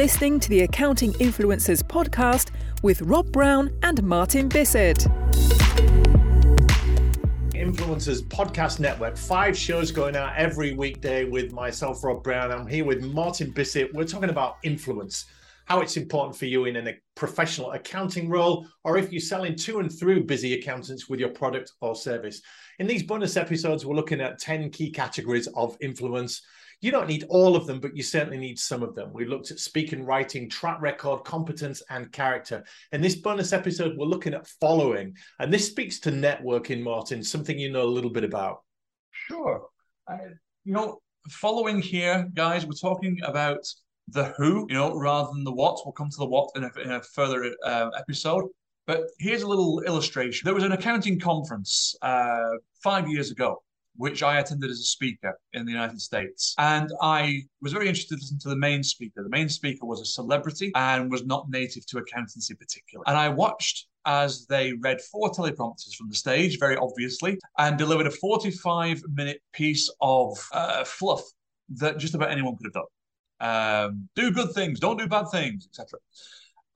Listening to the Accounting Influencers podcast with Rob Brown and Martin Bissett. Influencers Podcast Network. Five shows going out every weekday with myself, Rob Brown. I'm here with Martin Bissett. We're talking about influence, how it's important for you in a professional accounting role, or if you're selling to and through busy accountants with your product or service. In these bonus episodes, we're looking at 10 key categories of influence you don't need all of them, but you certainly need some of them. We looked at speaking, writing, track record, competence, and character. In this bonus episode, we're looking at following. And this speaks to networking, Martin, something you know a little bit about. Sure. you know, following here, guys, we're talking about the who, you know, rather than the what. We'll come to the what in a, in a further uh, episode. But here's a little illustration. There was an accounting conference uh, five years ago which I attended as a speaker in the United States. And I was very interested to listen to the main speaker. The main speaker was a celebrity and was not native to accountancy particularly. And I watched as they read four teleprompters from the stage, very obviously, and delivered a 45 minute piece of uh, fluff that just about anyone could have done. Um, do good things, don't do bad things, etc.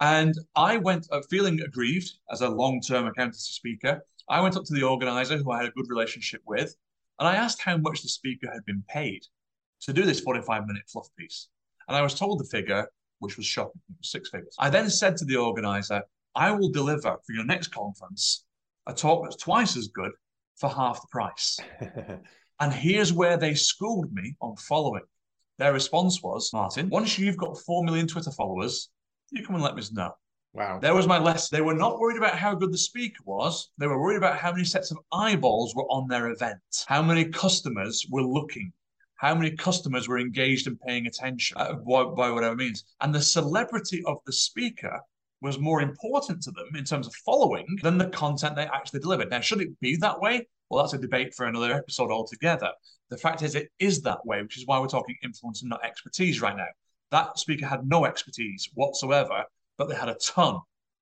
And I went uh, feeling aggrieved as a long term accountancy speaker. I went up to the organizer, who I had a good relationship with, and I asked how much the speaker had been paid to do this 45 minute fluff piece. And I was told the figure, which was shocking, it was six figures. I then said to the organizer, I will deliver for your next conference a talk that's twice as good for half the price. and here's where they schooled me on following. Their response was, Martin, once you've got 4 million Twitter followers, you come and let me know. Wow. There was my lesson. They were not worried about how good the speaker was. They were worried about how many sets of eyeballs were on their event, how many customers were looking, how many customers were engaged and paying attention uh, by, by whatever means. And the celebrity of the speaker was more important to them in terms of following than the content they actually delivered. Now, should it be that way? Well, that's a debate for another episode altogether. The fact is, it is that way, which is why we're talking influence and not expertise right now. That speaker had no expertise whatsoever but they had a ton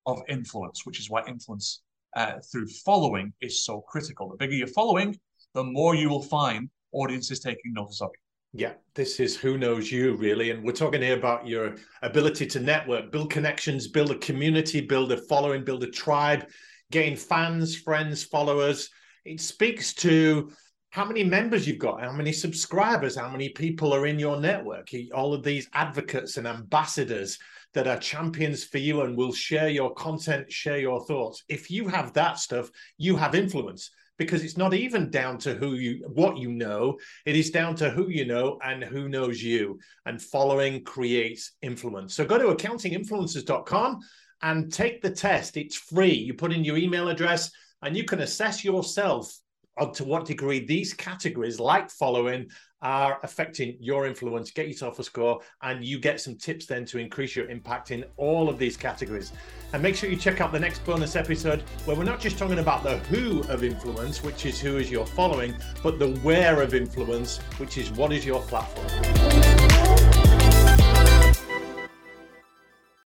of influence, which is why influence uh, through following is so critical. The bigger you're following, the more you will find audiences taking notice of you. Yeah, this is who knows you really. And we're talking here about your ability to network, build connections, build a community, build a following, build a tribe, gain fans, friends, followers. It speaks to how many members you've got, how many subscribers, how many people are in your network, all of these advocates and ambassadors that are champions for you and will share your content, share your thoughts. If you have that stuff, you have influence because it's not even down to who you what you know. It is down to who you know and who knows you and following creates influence. So go to accountinginfluencers.com and take the test. It's free. You put in your email address and you can assess yourself on to what degree these categories like following are affecting your influence, get yourself a score, and you get some tips then to increase your impact in all of these categories. And make sure you check out the next bonus episode where we're not just talking about the who of influence, which is who is your following, but the where of influence, which is what is your platform.